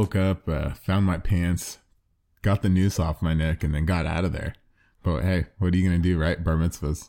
woke up, uh, found my pants, got the noose off my neck, and then got out of there. But hey, what are you gonna do, right? Bar mitzvahs.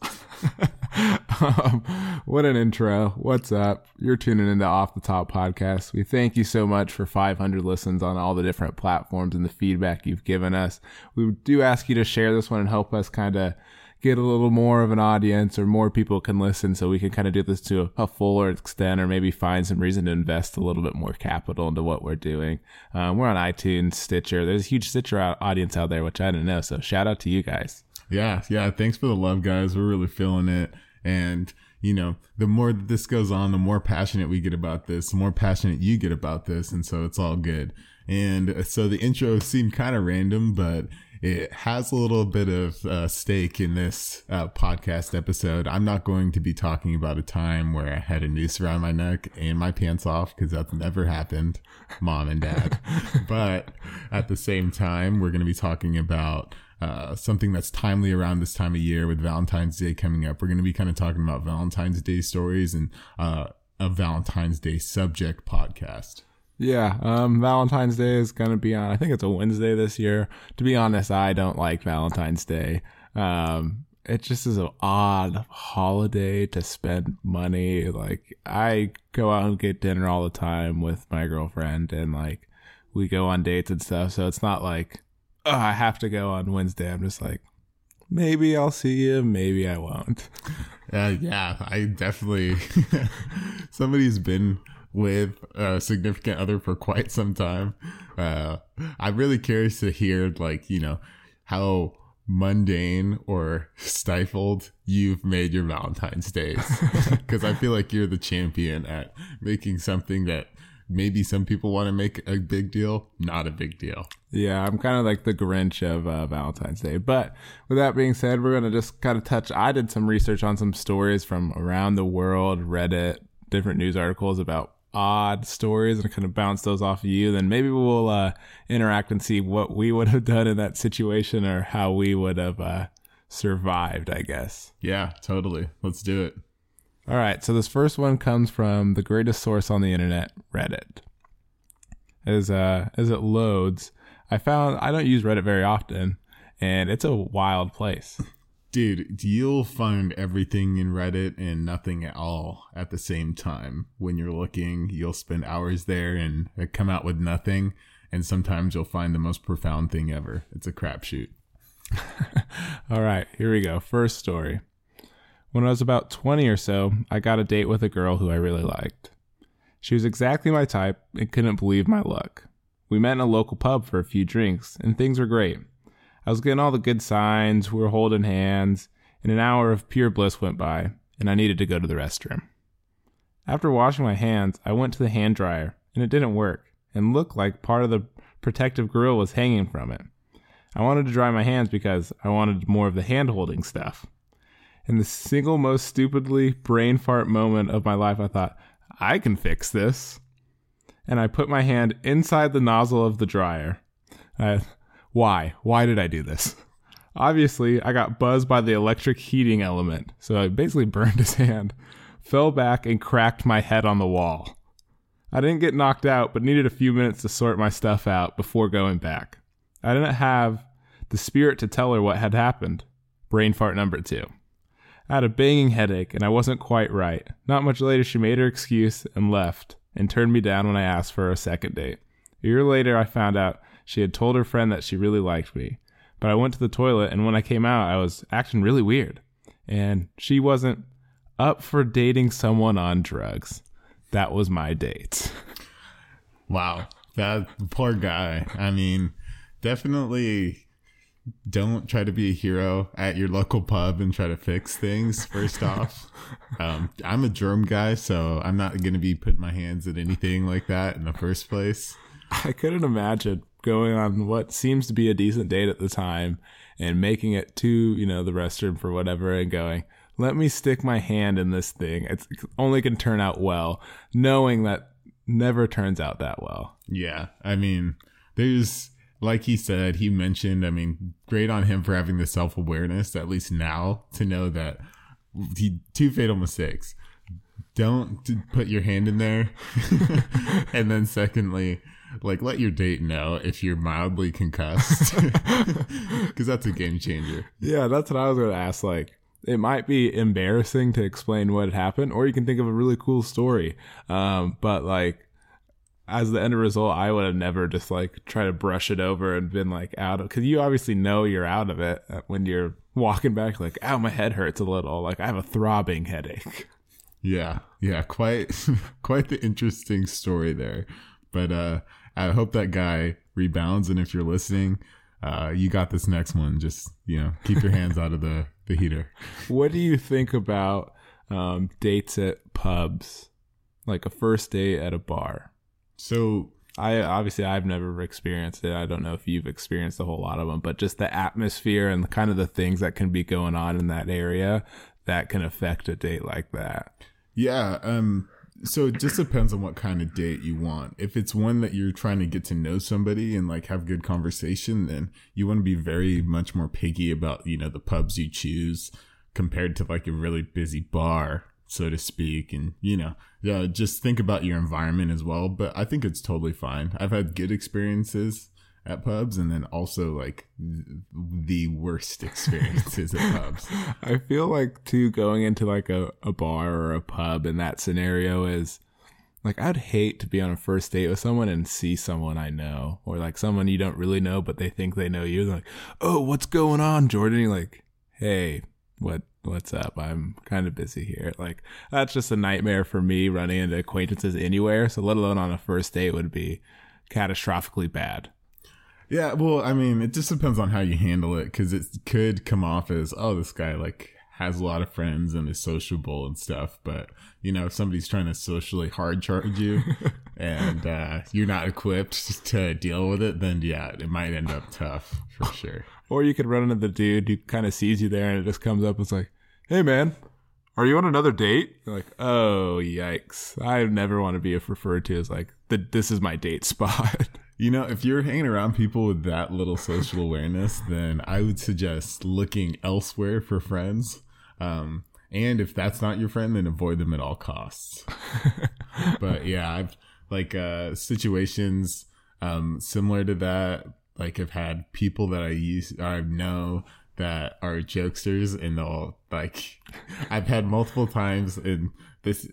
um, what an intro. What's up? You're tuning into Off the Top Podcast. We thank you so much for 500 listens on all the different platforms and the feedback you've given us. We do ask you to share this one and help us kind of get a little more of an audience or more people can listen so we can kind of do this to a fuller extent or maybe find some reason to invest a little bit more capital into what we're doing. Um, we're on iTunes, Stitcher. There's a huge Stitcher audience out there, which I didn't know. So shout out to you guys. Yeah. Yeah. Thanks for the love, guys. We're really feeling it. And, you know, the more that this goes on, the more passionate we get about this, the more passionate you get about this. And so it's all good. And so the intro seemed kind of random, but it has a little bit of uh, stake in this uh, podcast episode. I'm not going to be talking about a time where I had a noose around my neck and my pants off because that's never happened, mom and dad. but at the same time, we're going to be talking about uh, something that's timely around this time of year with Valentine's Day coming up. We're going to be kind of talking about Valentine's Day stories and uh, a Valentine's Day subject podcast. Yeah, um, Valentine's Day is gonna be on. I think it's a Wednesday this year. To be honest, I don't like Valentine's Day. Um, it just is an odd holiday to spend money. Like I go out and get dinner all the time with my girlfriend, and like we go on dates and stuff. So it's not like oh, I have to go on Wednesday. I'm just like maybe I'll see you, maybe I won't. Uh, yeah, I definitely. somebody's been with a significant other for quite some time. Uh, I'm really curious to hear, like, you know, how mundane or stifled you've made your Valentine's days. Because I feel like you're the champion at making something that maybe some people want to make a big deal, not a big deal. Yeah, I'm kind of like the Grinch of uh, Valentine's Day. But with that being said, we're going to just kind of touch. I did some research on some stories from around the world, Reddit, different news articles about odd stories and kind of bounce those off of you, then maybe we'll uh, interact and see what we would have done in that situation or how we would have uh, survived, I guess. Yeah, totally. Let's do it. All right. So this first one comes from the greatest source on the internet, Reddit. As uh, as it loads, I found I don't use Reddit very often, and it's a wild place. Dude, you'll find everything in Reddit and nothing at all at the same time. When you're looking, you'll spend hours there and uh, come out with nothing. And sometimes you'll find the most profound thing ever. It's a crapshoot. all right, here we go. First story. When I was about 20 or so, I got a date with a girl who I really liked. She was exactly my type and couldn't believe my luck. We met in a local pub for a few drinks, and things were great. I was getting all the good signs, we were holding hands, and an hour of pure bliss went by, and I needed to go to the restroom. After washing my hands, I went to the hand dryer, and it didn't work, and looked like part of the protective grill was hanging from it. I wanted to dry my hands because I wanted more of the hand holding stuff. In the single most stupidly brain fart moment of my life, I thought, I can fix this. And I put my hand inside the nozzle of the dryer. I, why? Why did I do this? Obviously, I got buzzed by the electric heating element, so I basically burned his hand, fell back, and cracked my head on the wall. I didn't get knocked out, but needed a few minutes to sort my stuff out before going back. I didn't have the spirit to tell her what had happened. Brain fart number two. I had a banging headache and I wasn't quite right. Not much later, she made her excuse and left and turned me down when I asked for a second date. A year later, I found out she had told her friend that she really liked me. But I went to the toilet, and when I came out, I was acting really weird. And she wasn't up for dating someone on drugs. That was my date. Wow. That poor guy. I mean, definitely don't try to be a hero at your local pub and try to fix things first off um, i'm a germ guy so i'm not going to be putting my hands in anything like that in the first place i couldn't imagine going on what seems to be a decent date at the time and making it to, you know, the restroom for whatever and going, let me stick my hand in this thing. It's it only can turn out well, knowing that never turns out that well. Yeah. I mean, there's, like he said, he mentioned, I mean, great on him for having the self awareness, at least now, to know that he, two fatal mistakes. Don't put your hand in there. and then, secondly, like let your date know if you're mildly concussed, because that's a game changer. Yeah, that's what I was going to ask. Like, it might be embarrassing to explain what happened, or you can think of a really cool story. Um, but like, as the end result, I would have never just like try to brush it over and been like out of because you obviously know you're out of it uh, when you're walking back. Like, ow, my head hurts a little. Like, I have a throbbing headache. Yeah, yeah, quite quite the interesting story there. But uh I hope that guy rebounds and if you're listening, uh you got this next one. Just, you know, keep your hands out of the the heater. What do you think about um dates at pubs? Like a first date at a bar? So I obviously I've never experienced it. I don't know if you've experienced a whole lot of them, but just the atmosphere and kind of the things that can be going on in that area that can affect a date like that. Yeah, um so it just depends on what kind of date you want. If it's one that you're trying to get to know somebody and like have good conversation, then you want to be very much more picky about, you know, the pubs you choose compared to like a really busy bar, so to speak. And, you know, yeah, just think about your environment as well. But I think it's totally fine. I've had good experiences at pubs and then also like the worst experiences at pubs. I feel like too going into like a, a bar or a pub in that scenario is like I'd hate to be on a first date with someone and see someone I know or like someone you don't really know but they think they know you. They're like, "Oh, what's going on, Jordan?" You're like, "Hey, what what's up? I'm kind of busy here." Like that's just a nightmare for me running into acquaintances anywhere. So let alone on a first date would be catastrophically bad. Yeah, well, I mean, it just depends on how you handle it because it could come off as, oh, this guy like has a lot of friends and is sociable and stuff. But you know, if somebody's trying to socially hard charge you and uh, you're not equipped to deal with it, then yeah, it might end up tough for sure. Or you could run into the dude who kind of sees you there and it just comes up and it's like, hey man, are you on another date? You're like, oh yikes! I never want to be referred to as like the this is my date spot. You know, if you're hanging around people with that little social awareness, then I would suggest looking elsewhere for friends. Um, and if that's not your friend, then avoid them at all costs. but yeah, I've like uh, situations um, similar to that. Like I've had people that I use, I know that are jokesters, and they'll like. I've had multiple times in this.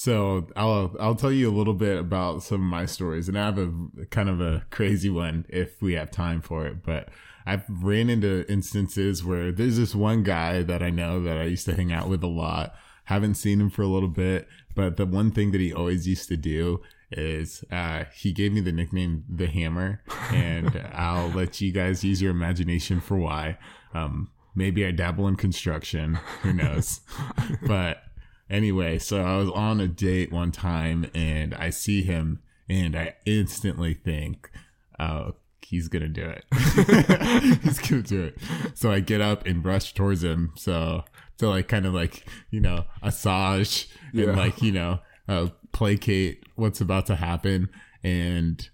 So I'll I'll tell you a little bit about some of my stories, and I have a kind of a crazy one if we have time for it. But I've ran into instances where there's this one guy that I know that I used to hang out with a lot. Haven't seen him for a little bit, but the one thing that he always used to do is uh, he gave me the nickname the Hammer, and I'll let you guys use your imagination for why. Um, maybe I dabble in construction, who knows? but Anyway, so I was on a date one time and I see him and I instantly think, oh, he's gonna do it. he's gonna do it. So I get up and rush towards him. So to like kind of like you know assage and like you know uh, placate what's about to happen, and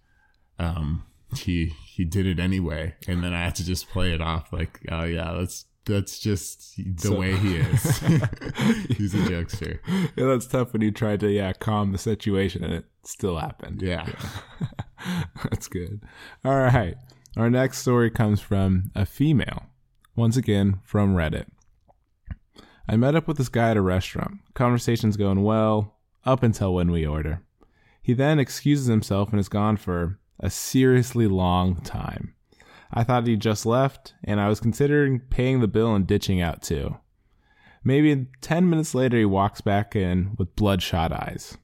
um he he did it anyway, and then I had to just play it off like, oh yeah, let's that's just the so, way he is. He's a jokester. Yeah, that's tough when you try to yeah calm the situation and it still happened. Yeah, yeah. that's good. All right, our next story comes from a female, once again from Reddit. I met up with this guy at a restaurant. Conversation's going well up until when we order. He then excuses himself and is gone for a seriously long time. I thought he just left, and I was considering paying the bill and ditching out too. Maybe 10 minutes later, he walks back in with bloodshot eyes.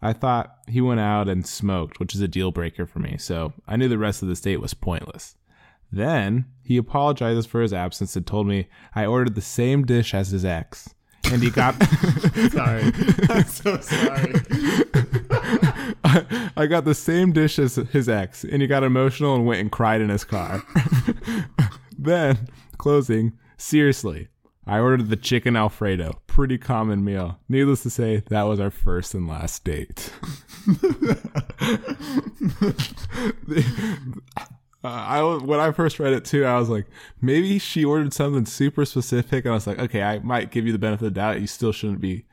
I thought he went out and smoked, which is a deal breaker for me, so I knew the rest of the date was pointless. Then he apologizes for his absence and told me I ordered the same dish as his ex. And he got. sorry. I'm so sorry. I, got the same dish as his ex, and he got emotional and went and cried in his car. then, closing, seriously, I ordered the chicken Alfredo. Pretty common meal. Needless to say, that was our first and last date. Uh, I when I first read it too, I was like, maybe she ordered something super specific, and I was like, okay, I might give you the benefit of the doubt. You still shouldn't be,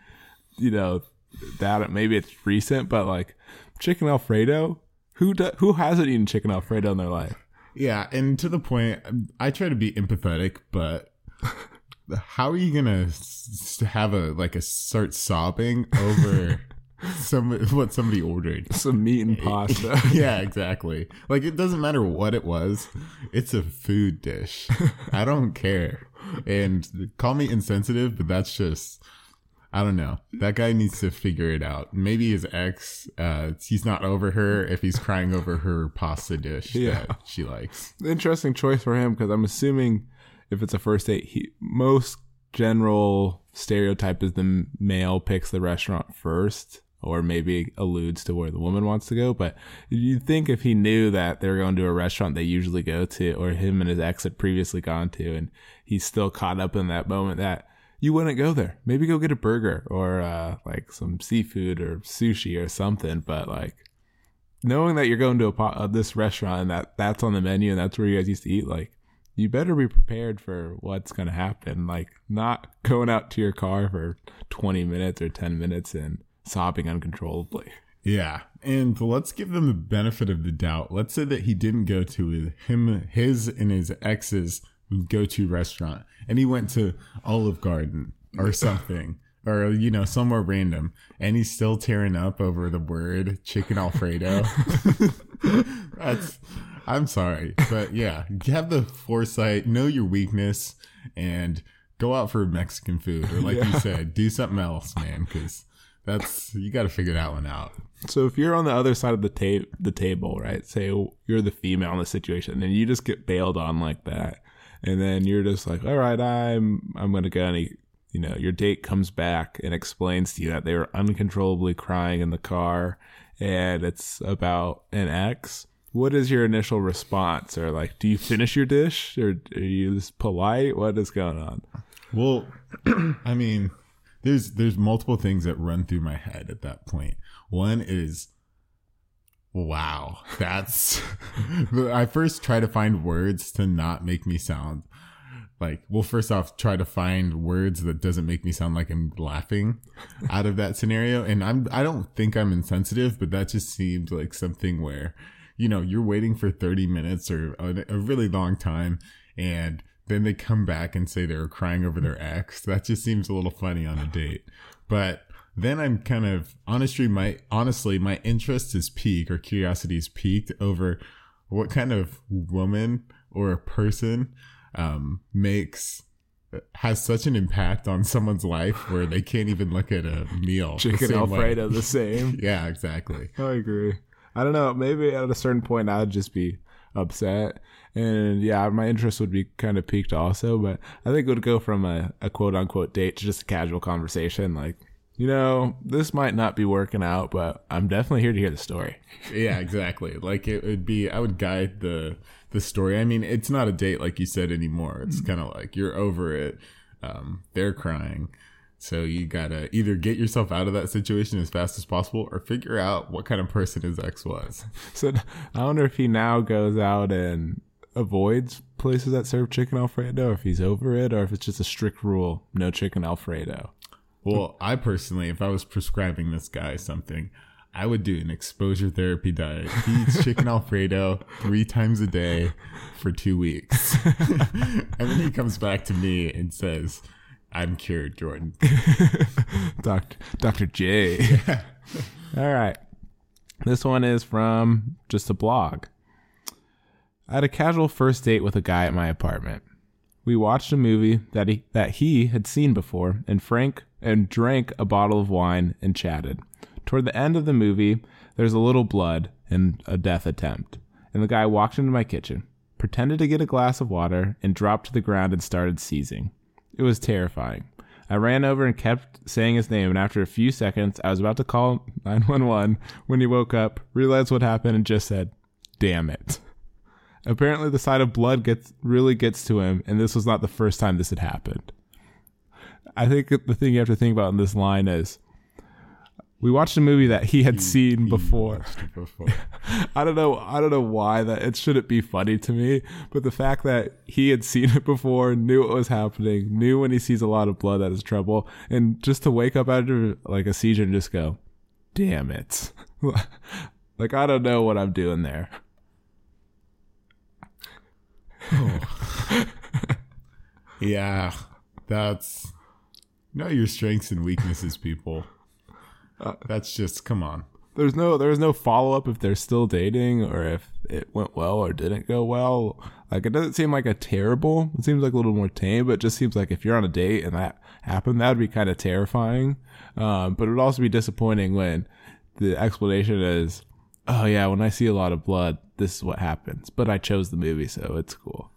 you know, that maybe it's recent, but like chicken Alfredo, who do, who hasn't eaten chicken Alfredo in their life? Yeah, and to the point, I try to be empathetic, but how are you gonna have a like a start sobbing over some what somebody ordered? Some meat and pasta. yeah, exactly. Like it doesn't matter what it was; it's a food dish. I don't care. And call me insensitive, but that's just I don't know. That guy needs to figure it out. Maybe his ex, uh, he's not over her if he's crying over her pasta dish yeah. that she likes. Interesting choice for him because I'm assuming if it's a first date, he most general stereotype is the male picks the restaurant first or maybe alludes to where the woman wants to go. But you'd think if he knew that they were going to a restaurant they usually go to, or him and his ex had previously gone to, and he's still caught up in that moment, that you wouldn't go there. Maybe go get a burger or uh, like some seafood or sushi or something. But like knowing that you're going to a uh, this restaurant and that that's on the menu and that's where you guys used to eat, like you better be prepared for what's going to happen. Like not going out to your car for 20 minutes or 10 minutes and sobbing uncontrollably. Yeah. And let's give them the benefit of the doubt. Let's say that he didn't go to him, his and his ex's go to restaurant and he went to Olive Garden or something. or you know somewhere random and he's still tearing up over the word chicken alfredo that's i'm sorry but yeah have the foresight know your weakness and go out for mexican food or like yeah. you said do something else man because that's you got to figure that one out so if you're on the other side of the ta- the table right say you're the female in the situation and you just get bailed on like that and then you're just like, all right, I'm I'm gonna go. And you know, your date comes back and explains to you that they were uncontrollably crying in the car, and it's about an ex. What is your initial response, or like, do you finish your dish, or are you just polite? What is going on? Well, I mean, there's there's multiple things that run through my head at that point. One is Wow, that's. I first try to find words to not make me sound like. Well, first off, try to find words that doesn't make me sound like I'm laughing out of that scenario. And I'm. I don't think I'm insensitive, but that just seemed like something where, you know, you're waiting for 30 minutes or a, a really long time, and then they come back and say they were crying over their ex. That just seems a little funny on a date, but then I'm kind of honestly my honestly my interest is peaked or curiosity is peaked over what kind of woman or a person um, makes has such an impact on someone's life where they can't even look at a meal. Chicken Alfredo way. the same. yeah, exactly. I agree. I don't know. Maybe at a certain point I'd just be upset. And yeah, my interest would be kind of peaked also, but I think it would go from a, a quote unquote date to just a casual conversation. Like, you know, this might not be working out, but I'm definitely here to hear the story. yeah, exactly. Like it would be, I would guide the the story. I mean, it's not a date like you said anymore. It's mm. kind of like you're over it. Um, they're crying. So you gotta either get yourself out of that situation as fast as possible or figure out what kind of person his ex was. So I wonder if he now goes out and avoids places that serve chicken alfredo, if he's over it, or if it's just a strict rule, no chicken alfredo. Well, I personally, if I was prescribing this guy something, I would do an exposure therapy diet. He eats chicken Alfredo three times a day for two weeks. and then he comes back to me and says, I'm cured, Jordan. Dr. Dr. J. Yeah. All right. This one is from just a blog. I had a casual first date with a guy at my apartment. We watched a movie that he that he had seen before, and Frank and drank a bottle of wine and chatted. Toward the end of the movie, there's a little blood and a death attempt. And the guy walked into my kitchen, pretended to get a glass of water, and dropped to the ground and started seizing. It was terrifying. I ran over and kept saying his name, and after a few seconds, I was about to call 911 when he woke up, realized what happened, and just said, Damn it. Apparently, the sight of blood gets really gets to him, and this was not the first time this had happened. I think the thing you have to think about in this line is we watched a movie that he had He- seen he before. before. I don't know. I don't know why that it shouldn't be funny to me, but the fact that he had seen it before, knew what was happening, knew when he sees a lot of blood that is trouble, and just to wake up after like a seizure and just go, "Damn it!" like I don't know what I'm doing there. Oh. yeah, that's know your strengths and weaknesses, people. Uh, That's just come on. There's no there's no follow up if they're still dating or if it went well or didn't go well. Like it doesn't seem like a terrible. It seems like a little more tame, but it just seems like if you're on a date and that happened, that would be kind of terrifying. Um, but it would also be disappointing when the explanation is, "Oh yeah, when I see a lot of blood, this is what happens." But I chose the movie, so it's cool.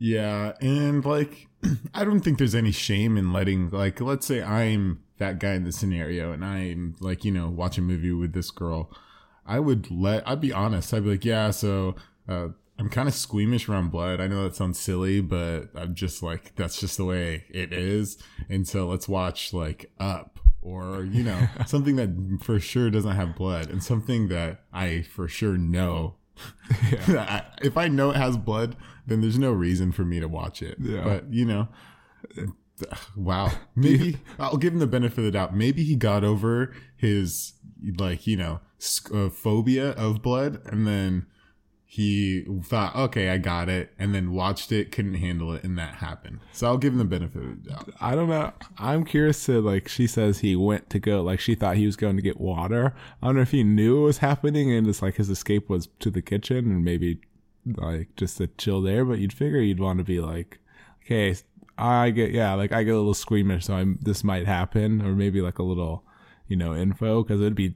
Yeah, and like I don't think there's any shame in letting like let's say I'm that guy in the scenario and I'm like, you know, watch a movie with this girl. I would let I'd be honest. I'd be like, yeah, so uh I'm kind of squeamish around blood. I know that sounds silly, but I'm just like that's just the way it is. And so let's watch like Up or you know, something that for sure doesn't have blood and something that I for sure know I- if I know it has blood, then there's no reason for me to watch it. Yeah. But you know, wow. Maybe I'll give him the benefit of the doubt. Maybe he got over his like you know sc- uh, phobia of blood, and then he thought, okay, I got it, and then watched it, couldn't handle it, and that happened. So I'll give him the benefit of the doubt. I don't know. I'm curious to like. She says he went to go like she thought he was going to get water. I don't know if he knew it was happening and it's like his escape was to the kitchen and maybe like just to chill there. But you'd figure you'd want to be like, okay, I get yeah, like I get a little squeamish, so I'm this might happen, or maybe like a little, you know, info because it'd be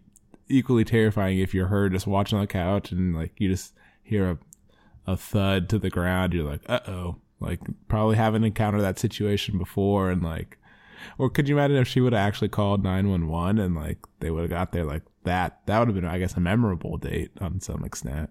equally terrifying if you're her just watching on the couch and like you just hear a a thud to the ground. You're like, uh oh. Like probably haven't encountered that situation before, and like, or could you imagine if she would have actually called nine one one and like they would have got there like that? That would have been, I guess, a memorable date on some extent.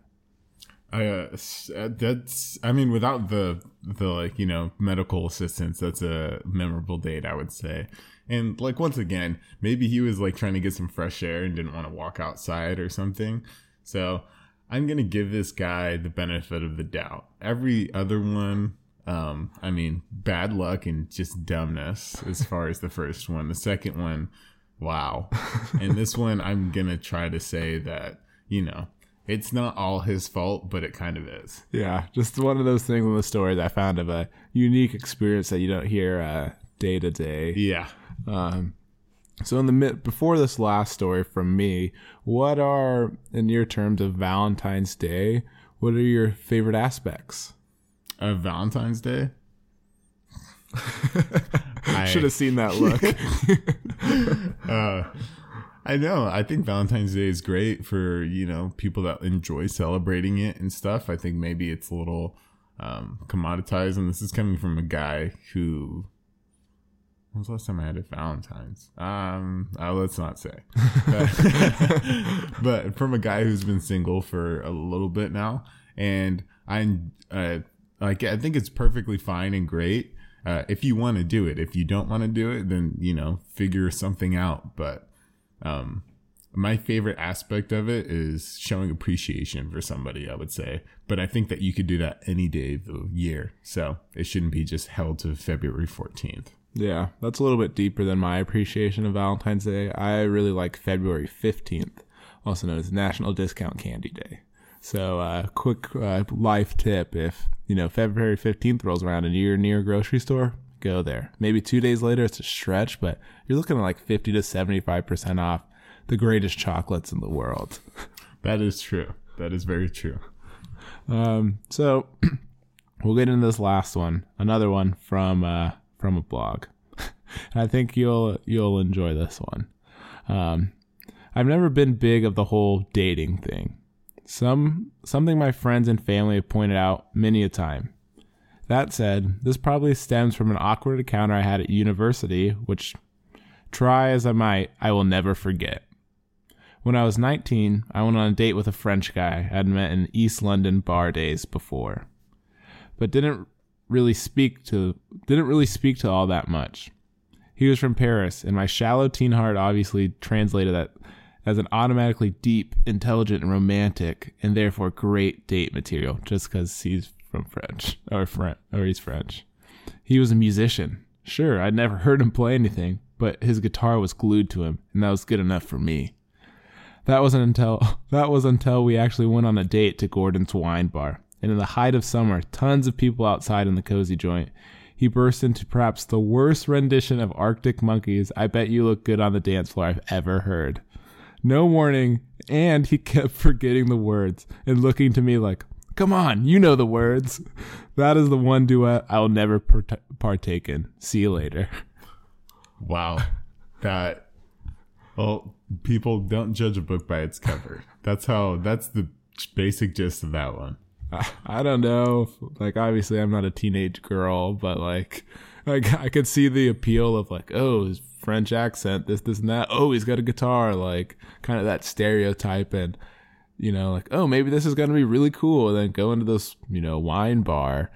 Uh, uh, that's I mean without the the like you know medical assistance that's a memorable date I would say and like once again maybe he was like trying to get some fresh air and didn't want to walk outside or something so I'm gonna give this guy the benefit of the doubt every other one um I mean bad luck and just dumbness as far as the first one the second one wow and this one I'm gonna try to say that you know it's not all his fault, but it kind of is. Yeah, just one of those things in the story that I found of a unique experience that you don't hear uh, day to day. Yeah. Um, so in the mid before this last story from me, what are in your terms of Valentine's Day? What are your favorite aspects? Of Valentine's Day? I, Should have seen that look. uh, I know. I think Valentine's Day is great for, you know, people that enjoy celebrating it and stuff. I think maybe it's a little um, commoditized. And this is coming from a guy who. When was the last time I had a Valentine's? Um, uh, let's not say. But, but from a guy who's been single for a little bit now, and I, uh, like, I think it's perfectly fine and great uh, if you want to do it. If you don't want to do it, then you know, figure something out. But um, my favorite aspect of it is showing appreciation for somebody. I would say, but I think that you could do that any day of the year, so it shouldn't be just held to February fourteenth. Yeah, that's a little bit deeper than my appreciation of Valentine's Day. I really like February 15th, also known as National Discount Candy Day. So, uh, quick uh, life tip if, you know, February 15th rolls around and you're near a grocery store, go there. Maybe two days later, it's a stretch, but you're looking at like 50 to 75% off the greatest chocolates in the world. That is true. That is very true. Um, so we'll get into this last one, another one from uh, from a blog. I think you'll you'll enjoy this one. Um, I've never been big of the whole dating thing. Some something my friends and family have pointed out many a time. That said, this probably stems from an awkward encounter I had at university, which try as I might, I will never forget. When I was 19, I went on a date with a French guy I'd met in East London bar days before, but didn't really speak to didn't really speak to all that much. He was from Paris, and my shallow teen heart obviously translated that as an automatically deep, intelligent, and romantic, and therefore great date material just because he's from French or French or he's French. He was a musician. Sure, I'd never heard him play anything, but his guitar was glued to him, and that was good enough for me. That wasn't until that was until we actually went on a date to Gordon's wine bar. And in the height of summer, tons of people outside in the cozy joint. He burst into perhaps the worst rendition of Arctic Monkeys I bet you look good on the dance floor I've ever heard. No warning, and he kept forgetting the words and looking to me like, Come on, you know the words. That is the one duet I'll never partake in. See you later. Wow. That well, people don't judge a book by its cover. That's how that's the basic gist of that one. I don't know. Like obviously I'm not a teenage girl, but like like I could see the appeal of like, oh, his French accent, this, this and that. Oh, he's got a guitar, like kind of that stereotype and you know, like, oh, maybe this is gonna be really cool. And then go into this, you know, wine bar.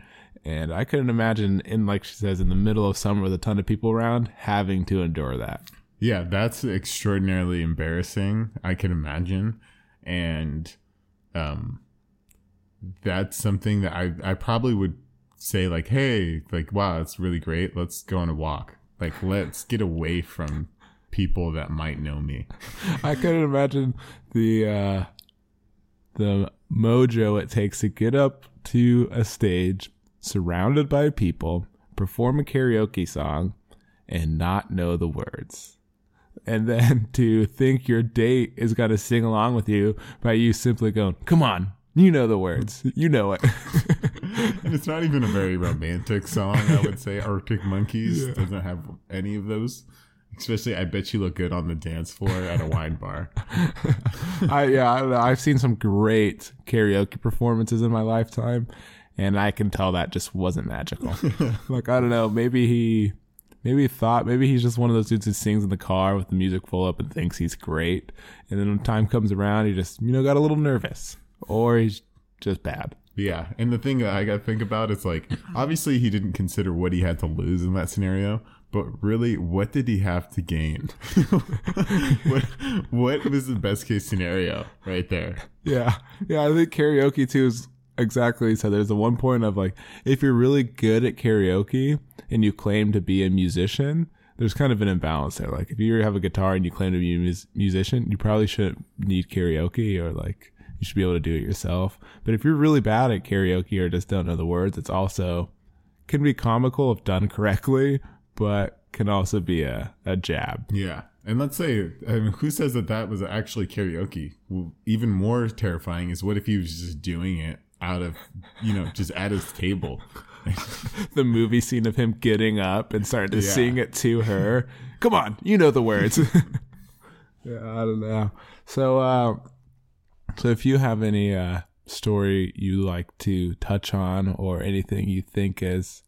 And I couldn't imagine in like she says, in the middle of summer with a ton of people around, having to endure that. Yeah, that's extraordinarily embarrassing, I can imagine. And um that's something that I I probably would say like, hey, like wow, it's really great. Let's go on a walk. Like let's get away from people that might know me. I couldn't imagine the uh the mojo it takes to get up to a stage surrounded by people, perform a karaoke song, and not know the words. And then to think your date is going to sing along with you by you simply going, come on, you know the words. You know it. and it's not even a very romantic song, I would say. Arctic Monkeys yeah. doesn't have any of those. Especially, I bet you look good on the dance floor at a wine bar. I yeah, I don't know. I've seen some great karaoke performances in my lifetime, and I can tell that just wasn't magical. like I don't know, maybe he, maybe he thought, maybe he's just one of those dudes who sings in the car with the music full up and thinks he's great, and then when time comes around, he just you know got a little nervous or he's just bad. Yeah, and the thing that I got to think about is like, obviously he didn't consider what he had to lose in that scenario, but really, what did he have to gain? what, what was the best case scenario right there? Yeah, yeah, I think karaoke too is exactly so. There's the one point of like, if you're really good at karaoke and you claim to be a musician, there's kind of an imbalance there. Like, if you have a guitar and you claim to be a mus- musician, you probably shouldn't need karaoke or like you should be able to do it yourself. But if you're really bad at karaoke or just don't know the words, it's also can be comical if done correctly, but can also be a, a jab. Yeah. And let's say, I mean, who says that that was actually karaoke? Well, even more terrifying is what if he was just doing it out of, you know, just at his table? the movie scene of him getting up and starting to yeah. sing it to her. Come on, you know the words. yeah, I don't know. So, uh, so if you have any uh, story you like to touch on or anything you think is,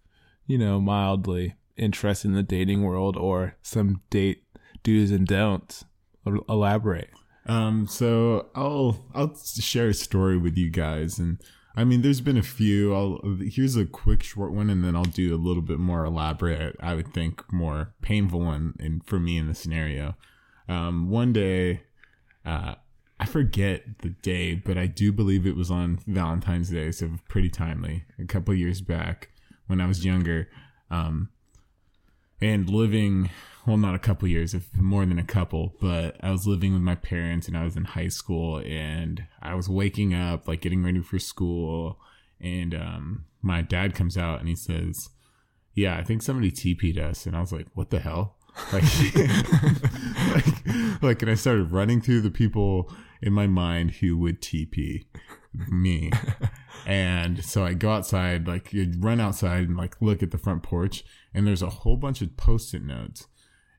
you know, mildly interesting in the dating world or some date do's and don'ts, elaborate. Um, so I'll I'll share a story with you guys, and I mean, there's been a few. I'll here's a quick short one, and then I'll do a little bit more elaborate. I would think more painful one, and for me in the scenario. Um, one day, uh, I forget the day, but I do believe it was on Valentine's Day, so pretty timely. A couple years back when I was younger, um, and living well, not a couple years, if more than a couple, but I was living with my parents and I was in high school and I was waking up, like getting ready for school, and um, my dad comes out and he says, "Yeah, I think somebody TP'd us," and I was like, "What the hell?" Like, like, like, and I started running through the people in my mind who would TP me. and so I go outside, like you'd run outside and like look at the front porch, and there's a whole bunch of post-it notes,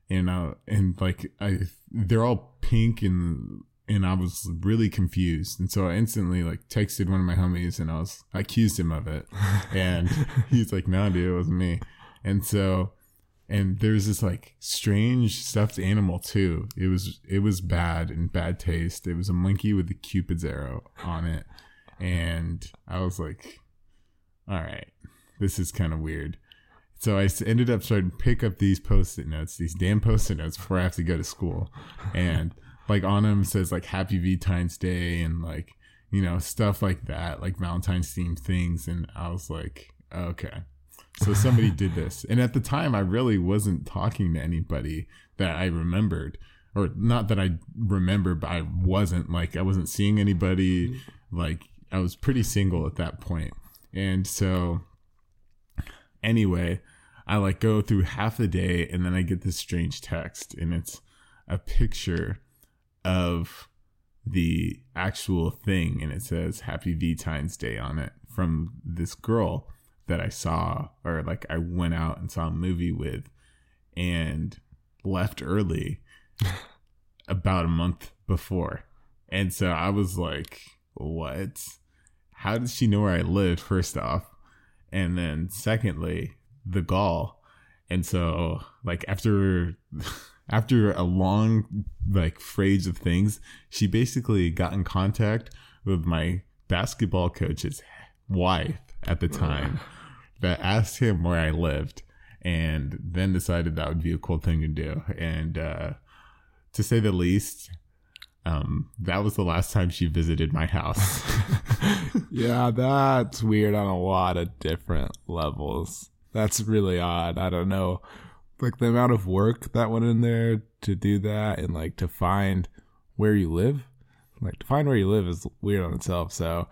and uh, and like I, they're all pink and and I was really confused, and so I instantly like texted one of my homies, and I was I accused him of it, and he's like, "No, dude, it wasn't me," and so and there's this like strange stuffed animal too. It was it was bad and bad taste. It was a monkey with a cupid's arrow on it, and I was like, "All right, this is kind of weird." so I ended up starting to pick up these post-it notes, these damn post-it notes before I have to go to school. And like on them says like Happy Valentine's Day and like, you know, stuff like that, like Valentine's themed things. And I was like, okay. So somebody did this. And at the time I really wasn't talking to anybody that I remembered. Or not that I remember, but I wasn't like I wasn't seeing anybody. Mm-hmm. Like I was pretty single at that point. And so anyway, I like go through half the day and then I get this strange text and it's a picture of the actual thing and it says Happy Valentine's Day on it from this girl that I saw or like I went out and saw a movie with and left early about a month before. And so I was like, what? How did she know where I lived, first off? And then secondly, the gall. And so like after after a long like phrase of things, she basically got in contact with my basketball coach's wife at the time that asked him where I lived and then decided that would be a cool thing to do. And uh to say the least, um, that was the last time she visited my house. yeah, that's weird on a lot of different levels. That's really odd. I don't know. Like the amount of work that went in there to do that and like to find where you live. Like to find where you live is weird on itself. So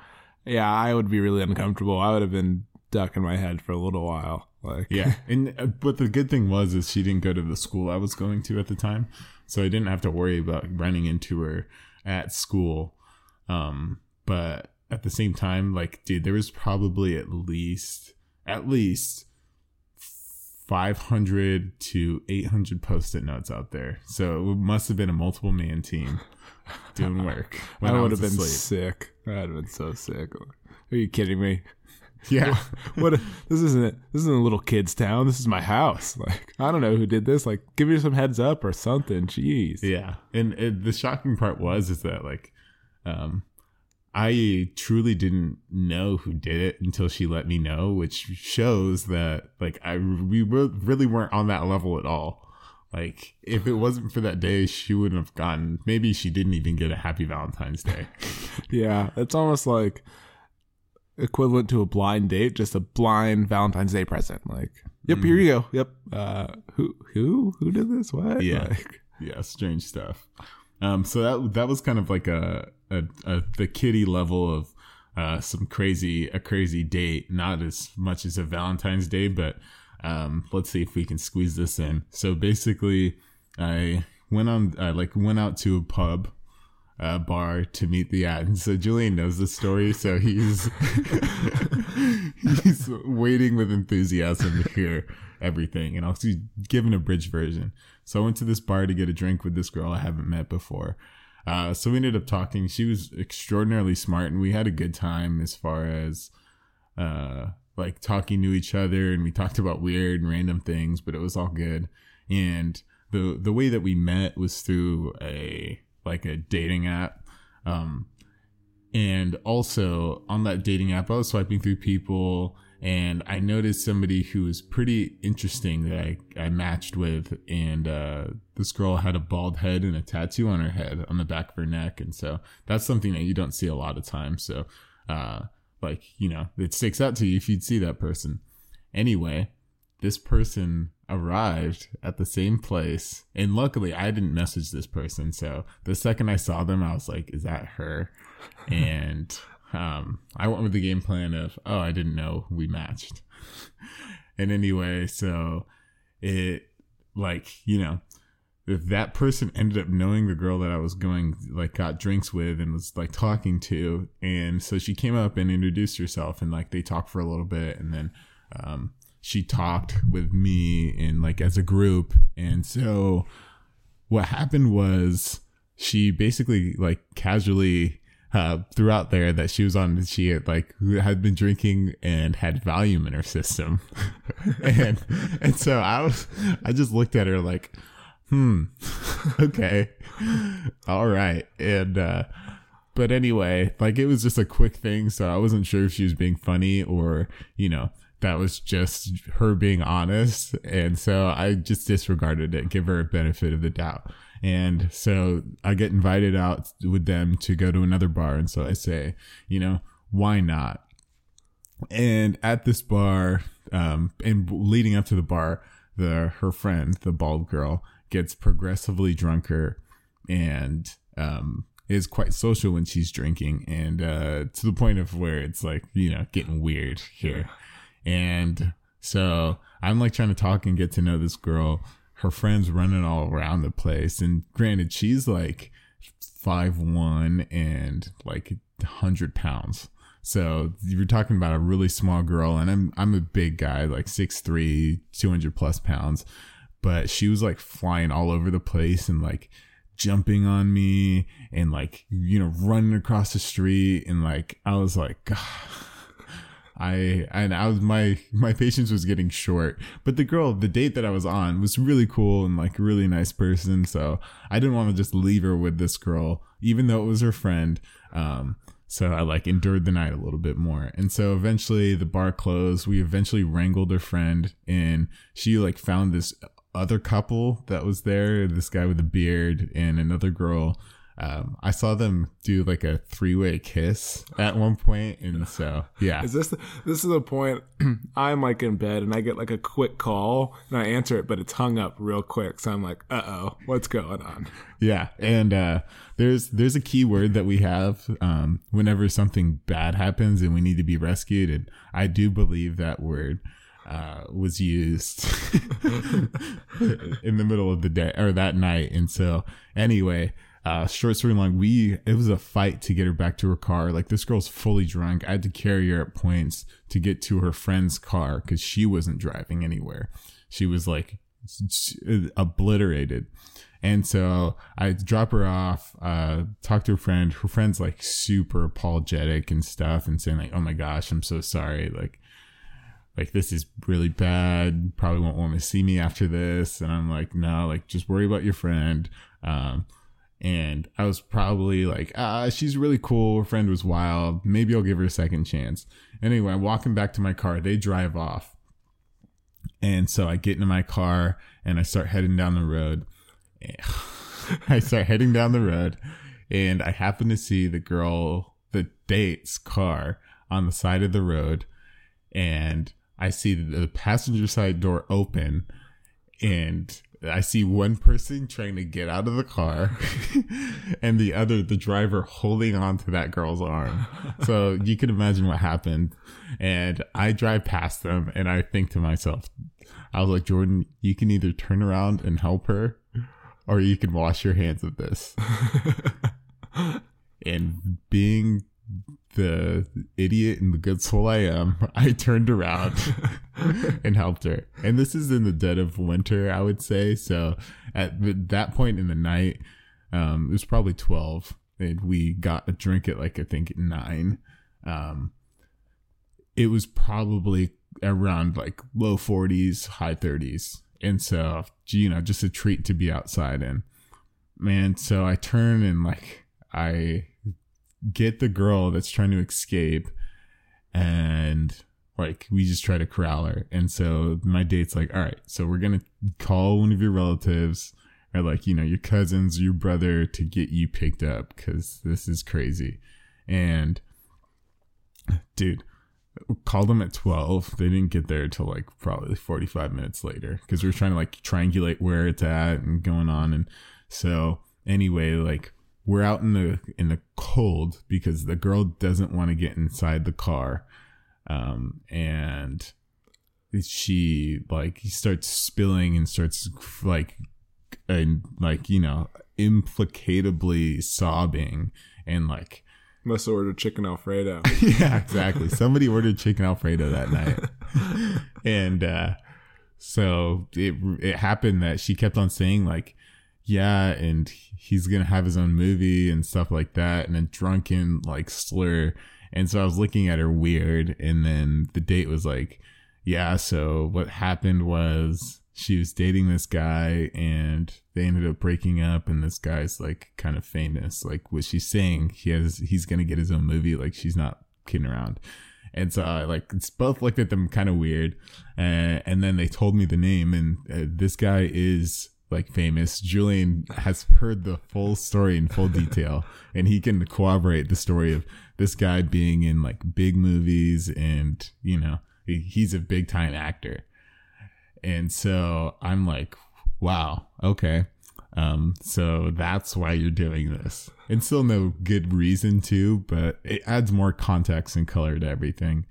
yeah, I would be really uncomfortable. I would have been ducking my head for a little while. Like yeah, and uh, but the good thing was is she didn't go to the school I was going to at the time, so I didn't have to worry about running into her at school. Um, but at the same time, like, dude, there was probably at least at least 500 to 800 post-it notes out there. So it must have been a multiple man team doing work. I would have been asleep. sick. I'd have been so sick. Are you kidding me? Yeah. what? A, this isn't. This isn't a little kid's town. This is my house. Like I don't know who did this. Like give me some heads up or something. Jeez. Yeah. And it, the shocking part was is that like, um, I truly didn't know who did it until she let me know, which shows that like I we really weren't on that level at all. Like if it wasn't for that day, she wouldn't have gotten. Maybe she didn't even get a happy Valentine's Day. yeah, it's almost like equivalent to a blind date, just a blind Valentine's Day present. Like, yep, mm. here you go. Yep. Uh, who who who did this? What? Yeah, like, yeah, strange stuff. Um, so that that was kind of like a, a, a the kitty level of uh, some crazy a crazy date. Not as much as a Valentine's Day, but um, let's see if we can squeeze this in. So basically, I went on I like went out to a pub uh, bar to meet the ad. And so Julian knows the story, so he's he's waiting with enthusiasm to hear everything. And I'll give an abridged version. So I went to this bar to get a drink with this girl I haven't met before. Uh, so we ended up talking. She was extraordinarily smart, and we had a good time as far as uh, like talking to each other, and we talked about weird and random things, but it was all good. And the the way that we met was through a like a dating app. Um, and also on that dating app, I was swiping through people and I noticed somebody who was pretty interesting that I, I matched with. And uh, this girl had a bald head and a tattoo on her head on the back of her neck. And so that's something that you don't see a lot of times. So, uh, like, you know, it sticks out to you if you'd see that person. Anyway, this person arrived at the same place. And luckily, I didn't message this person. So the second I saw them, I was like, is that her? and um, I went with the game plan of, oh, I didn't know we matched. and anyway, so it, like, you know, if that person ended up knowing the girl that I was going, like, got drinks with and was like talking to. And so she came up and introduced herself and like they talked for a little bit. And then, um, she talked with me and like as a group. And so what happened was she basically like casually uh, throughout there that she was on she had like had been drinking and had Valium in her system, and and so I was I just looked at her like, hmm, okay, all right, and uh, but anyway, like it was just a quick thing, so I wasn't sure if she was being funny or you know that was just her being honest. And so I just disregarded it, give her a benefit of the doubt. And so I get invited out with them to go to another bar. And so I say, you know, why not? And at this bar, um, and leading up to the bar, the her friend, the bald girl, gets progressively drunker and um, is quite social when she's drinking, and uh, to the point of where it's like you know getting weird here. And so I'm like trying to talk and get to know this girl. Her friends running all around the place, and granted, she's like five one and like hundred pounds. So you're talking about a really small girl, and I'm I'm a big guy, like 6'3", 200 plus pounds. But she was like flying all over the place and like jumping on me and like you know running across the street and like I was like. I and I was my my patience was getting short. But the girl, the date that I was on was really cool and like really nice person. So I didn't want to just leave her with this girl, even though it was her friend. Um, so I like endured the night a little bit more. And so eventually the bar closed. We eventually wrangled her friend and she like found this other couple that was there this guy with a beard and another girl um, I saw them do like a three way kiss at one point, and so yeah. Is this the, this is the point? I'm like in bed and I get like a quick call and I answer it, but it's hung up real quick. So I'm like, uh oh, what's going on? Yeah, and uh, there's there's a key word that we have um, whenever something bad happens and we need to be rescued, and I do believe that word uh, was used in the middle of the day or that night. And so, anyway, uh, short story long, we it was a fight to get her back to her car. Like this girl's fully drunk. I had to carry her at points to get to her friend's car because she wasn't driving anywhere. She was like obliterated. And so I drop her off, uh, talk to her friend. Her friend's like super apologetic and stuff and saying like, Oh my gosh, I'm so sorry. Like, like this is really bad. Probably won't want to see me after this. And I'm like, no, like just worry about your friend. Um, and I was probably like, ah, she's really cool. Her friend was wild. Maybe I'll give her a second chance. Anyway, I'm walking back to my car. They drive off. And so I get into my car and I start heading down the road. I start heading down the road and I happen to see the girl, the date's car on the side of the road. And I see the passenger side door open and I see one person trying to get out of the car and the other, the driver holding on to that girl's arm. So you can imagine what happened. And I drive past them and I think to myself, I was like, Jordan, you can either turn around and help her or you can wash your hands of this. and being the idiot and the good soul I am, I turned around and helped her. And this is in the dead of winter, I would say. So at that point in the night, um, it was probably 12 and we got a drink at like, I think nine. Um, it was probably around like low 40s, high 30s. And so, you know, just a treat to be outside in. Man, so I turn and like, I get the girl that's trying to escape and like we just try to corral her. And so my date's like all right so we're gonna call one of your relatives or like you know your cousins your brother to get you picked up because this is crazy. And dude called them at 12 they didn't get there till like probably 45 minutes later because we are trying to like triangulate where it's at and going on. And so anyway like we're out in the in the cold because the girl doesn't want to get inside the car um, and she like he starts spilling and starts like and like you know implicatably sobbing and like must have ordered chicken alfredo. Yeah exactly. Somebody ordered chicken alfredo that night. And uh so it it happened that she kept on saying like yeah, and he's gonna have his own movie and stuff like that, and a drunken like slur. And so I was looking at her weird, and then the date was like, yeah. So what happened was she was dating this guy, and they ended up breaking up. And this guy's like kind of famous. Like what she's saying, he has he's gonna get his own movie. Like she's not kidding around. And so I like both looked at them kind of weird, and, and then they told me the name, and uh, this guy is like famous. Julian has heard the full story in full detail, and he can corroborate the story of this guy being in like big movies, and you know he, he's a big time actor. And so I'm like, wow, okay. Um, so that's why you're doing this. And still no good reason to, but it adds more context and color to everything.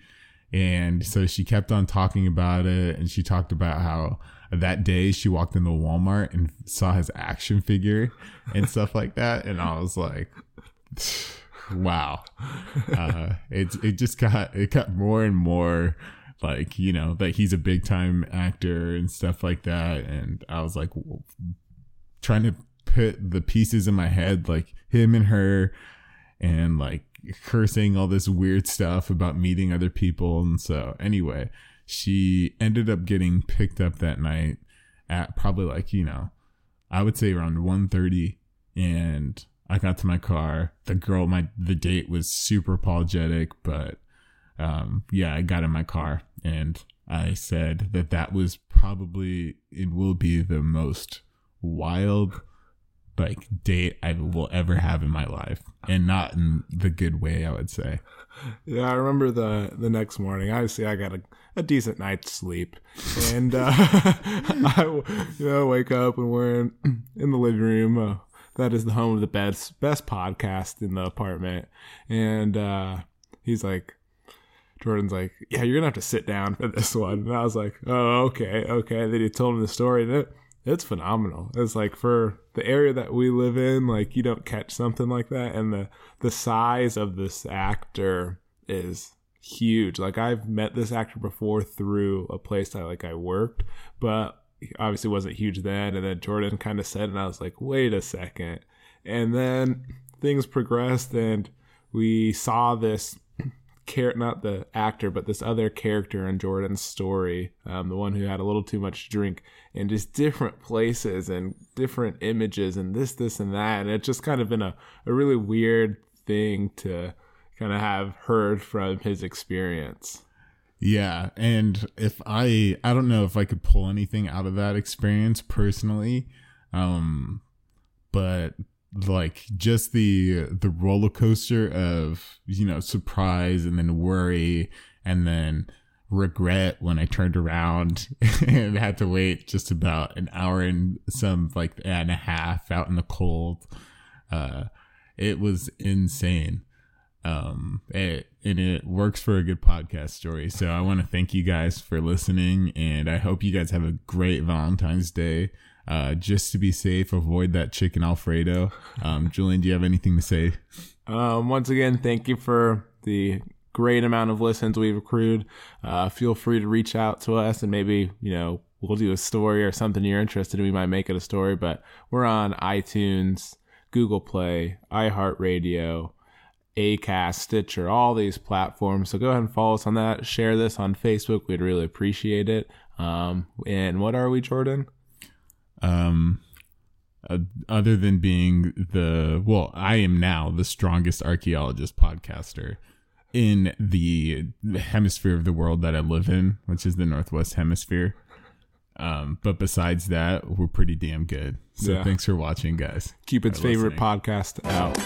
And so she kept on talking about it and she talked about how that day she walked into Walmart and saw his action figure and stuff like that. And I was like, wow. Uh, it, it just got, it got more and more like, you know, that he's a big time actor and stuff like that. And I was like, trying to put the pieces in my head, like him and her, and like her saying all this weird stuff about meeting other people. And so, anyway, she ended up getting picked up that night at probably like you know, I would say around 1.30 and I got to my car. The girl, my the date was super apologetic, but um, yeah, I got in my car and I said that that was probably it will be the most wild like date I will ever have in my life, and not in the good way. I would say. Yeah, I remember the the next morning. Obviously, I got a, a decent night's sleep, and uh, I you know wake up and we're in, in the living room. Uh, that is the home of the best best podcast in the apartment, and uh, he's like, Jordan's like, yeah, you're gonna have to sit down for this one. And I was like, oh, okay, okay. Then he told him the story, and it it's phenomenal. It's like for the area that we live in, like you don't catch something like that, and the the size of this actor is huge. Like I've met this actor before through a place I like I worked, but obviously wasn't huge then. And then Jordan kind of said, and I was like, wait a second. And then things progressed, and we saw this char- not the actor, but this other character in Jordan's story, um, the one who had a little too much drink, in just different places and different images and this, this, and that. And it's just kind of been a, a really weird thing to kind of have heard from his experience. Yeah, and if I I don't know if I could pull anything out of that experience personally, um, but like just the the roller coaster of you know surprise and then worry and then regret when I turned around and had to wait just about an hour and some like and a half out in the cold. Uh, it was insane. Um, it, and it works for a good podcast story. So I want to thank you guys for listening and I hope you guys have a great Valentine's Day. Uh, just to be safe, avoid that chicken Alfredo. Um, Julian, do you have anything to say? Um, once again, thank you for the great amount of listens we've accrued. Uh, feel free to reach out to us and maybe, you know, we'll do a story or something you're interested in. We might make it a story, but we're on iTunes, Google Play, iHeartRadio, Acast, Stitcher, all these platforms. So go ahead and follow us on that. Share this on Facebook. We'd really appreciate it. Um, and what are we, Jordan? Um, uh, other than being the well, I am now the strongest archaeologist podcaster in the hemisphere of the world that I live in, which is the Northwest Hemisphere. Um, but besides that, we're pretty damn good. So yeah. thanks for watching, guys. Cupid's favorite listening. podcast out.